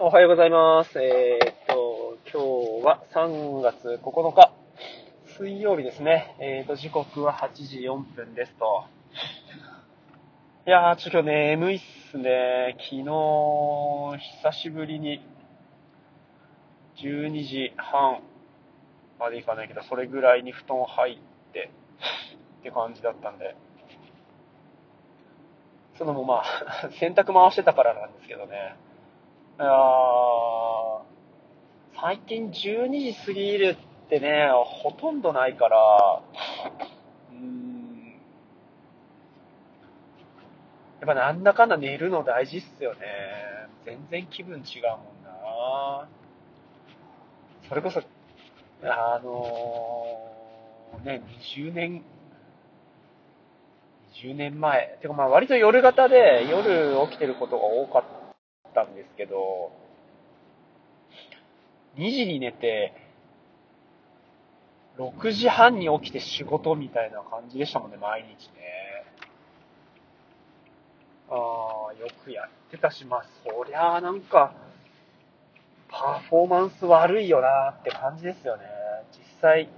おはようございます。えーっと、今日は3月9日、水曜日ですね。えーっと、時刻は8時4分ですと。いやー、ちょっと今日眠いっすね。昨日、久しぶりに、12時半までいかないけど、それぐらいに布団入って、って感じだったんで。そのもまあ、洗濯回してたからなんですけどね。いやー最近12時過ぎるってね、ほとんどないから、うーん、やっぱなんだかんだ寝るの大事っすよね。全然気分違うもんなそれこそ、あのー、ね、20年、20年前。てかまあ割と夜型で夜起きてることが多かったたんですけど、2時に寝て、6時半に起きて仕事みたいな感じでしたもんね、毎日ね。ああ、よくやってたし、まあそりゃあなんか、パフォーマンス悪いよなって感じですよね。実際、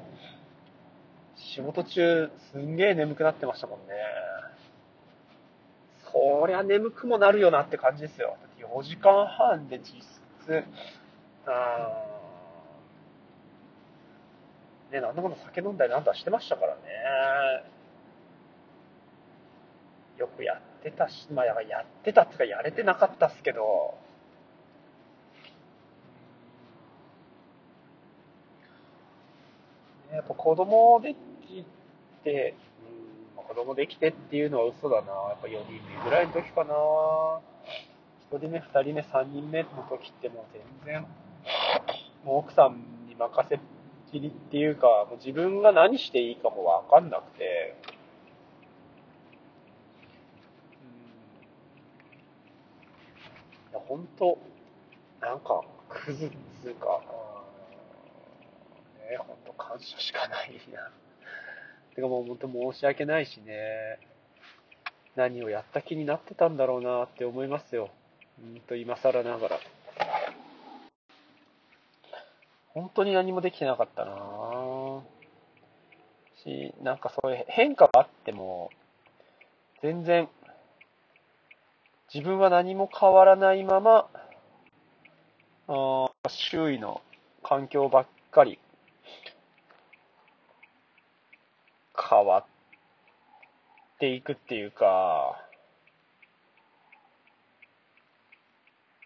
仕事中すんげえ眠くなってましたもんね。そりゃ眠くもなるよなって感じですよ。4時間半で実質、あーね、なんだかんだ酒飲んだりなんだしてましたからね。よくやってたし、まあやってたっていうかやれてなかったっすけど、やっぱ子供できて、うん、子供できてっていうのは嘘だな。やっぱ4人目ぐらいの時かな。1人目、2人目、3人目の時ってもう全然、もう奥さんに任せっきりっていうか、もう自分が何していいかもわかんなくて、うん、いや、ほんと、なんか、クズっつうか、ね、ほんと感謝しかないな。てかもうほんと申し訳ないしね、何をやった気になってたんだろうなって思いますよ。ほんと今更ながら。本当に何もできてなかったなぁし、なんかそういう変化があっても、全然、自分は何も変わらないまま、あ周囲の環境ばっかり変わっていくっていうか、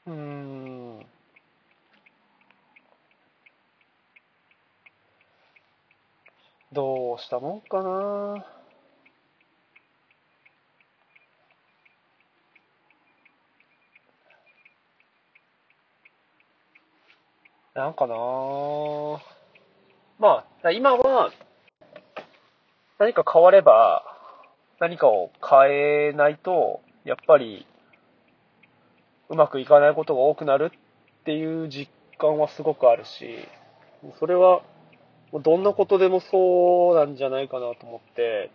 うん。どうしたもんかな？なんかな？まあ、今は、何か変われば、何かを変えないと、やっぱり、うまくいかないことが多くなるっていう実感はすごくあるし、それは、どんなことでもそうなんじゃないかなと思って、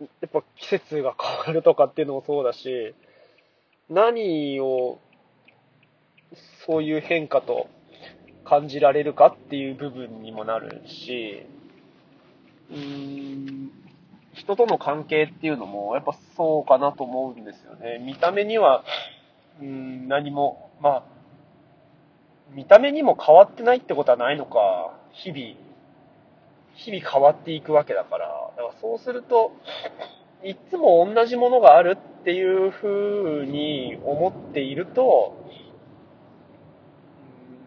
やっぱ季節が変わるとかっていうのもそうだし、何をそういう変化と感じられるかっていう部分にもなるし、人との関係っていうのもやっぱそうかなと思うんですよね。見た目には、うん、何も、まあ、見た目にも変わってないってことはないのか、日々、日々変わっていくわけだから、だからそうすると、いつも同じものがあるっていう風に思っていると、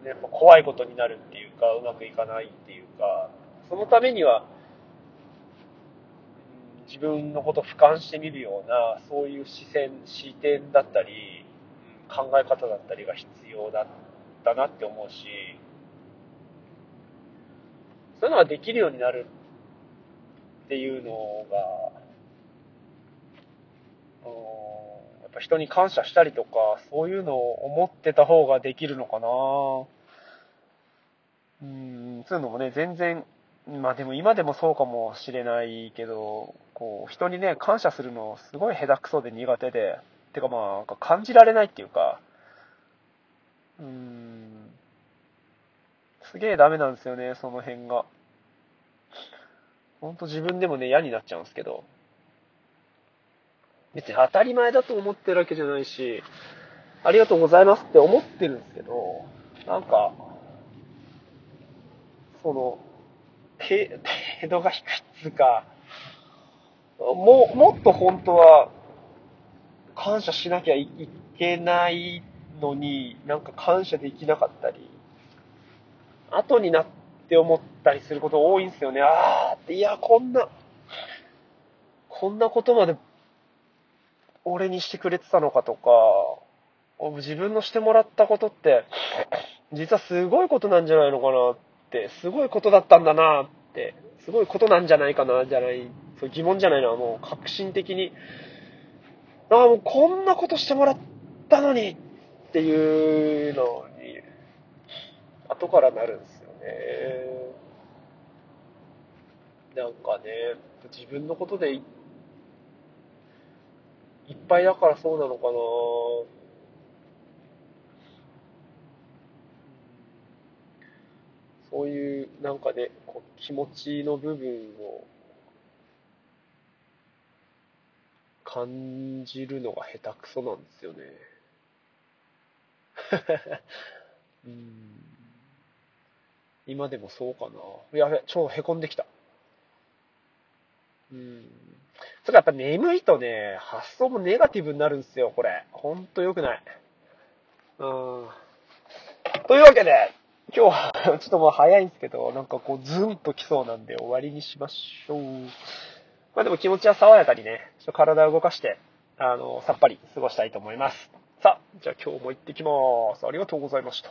やっぱ怖いことになるっていうか、うまくいかないっていうか、そのためには、自分のことを俯瞰してみるような、そういう視線、視点だったり、考え方だったりが必要だったなって思うし、そういうのができるようになるっていうのが、うんやっぱ人に感謝したりとか、そういうのを思ってた方ができるのかな。うん、そういうのもね、全然、まあでも今でもそうかもしれないけど、こう、人にね、感謝するのすごい下手くそで苦手で、てかまあ、感じられないっていうか、うーん、すげえダメなんですよね、その辺が。ほんと自分でもね、嫌になっちゃうんですけど。別に当たり前だと思ってるわけじゃないし、ありがとうございますって思ってるんですけど、なんか、その、程度が低いっつうか、も、もっと本当は、感謝しなきゃいけないのに、なんか感謝できなかったり、後になって思ったりすること多いんですよね。あーいや、こんな、こんなことまで俺にしてくれてたのかとか、自分のしてもらったことって、実はすごいことなんじゃないのかなって、すごいことだったんだなっ、すごいことなんじゃないかな、じゃない、そう疑問じゃないのはもう革新的に、ああ、もうこんなことしてもらったのにっていうのに、後からなるんですよね。なんかね、自分のことでいっぱいだからそうなのかなそういう、なんかね、こう気持ちの部分を感じるのが下手くそなんですよね。うん。今でもそうかな。やべ、超凹んできた。うん。それやっぱ眠いとね、発想もネガティブになるんですよ、これ。ほんと良くない。うん。というわけで、今日はちょっともう早いんですけど、なんかこうズンと来そうなんで終わりにしましょう。まあでも気持ちは爽やかにね、ちょっと体を動かして、あの、さっぱり過ごしたいと思います。さあ、じゃあ今日も行ってきます。ありがとうございました。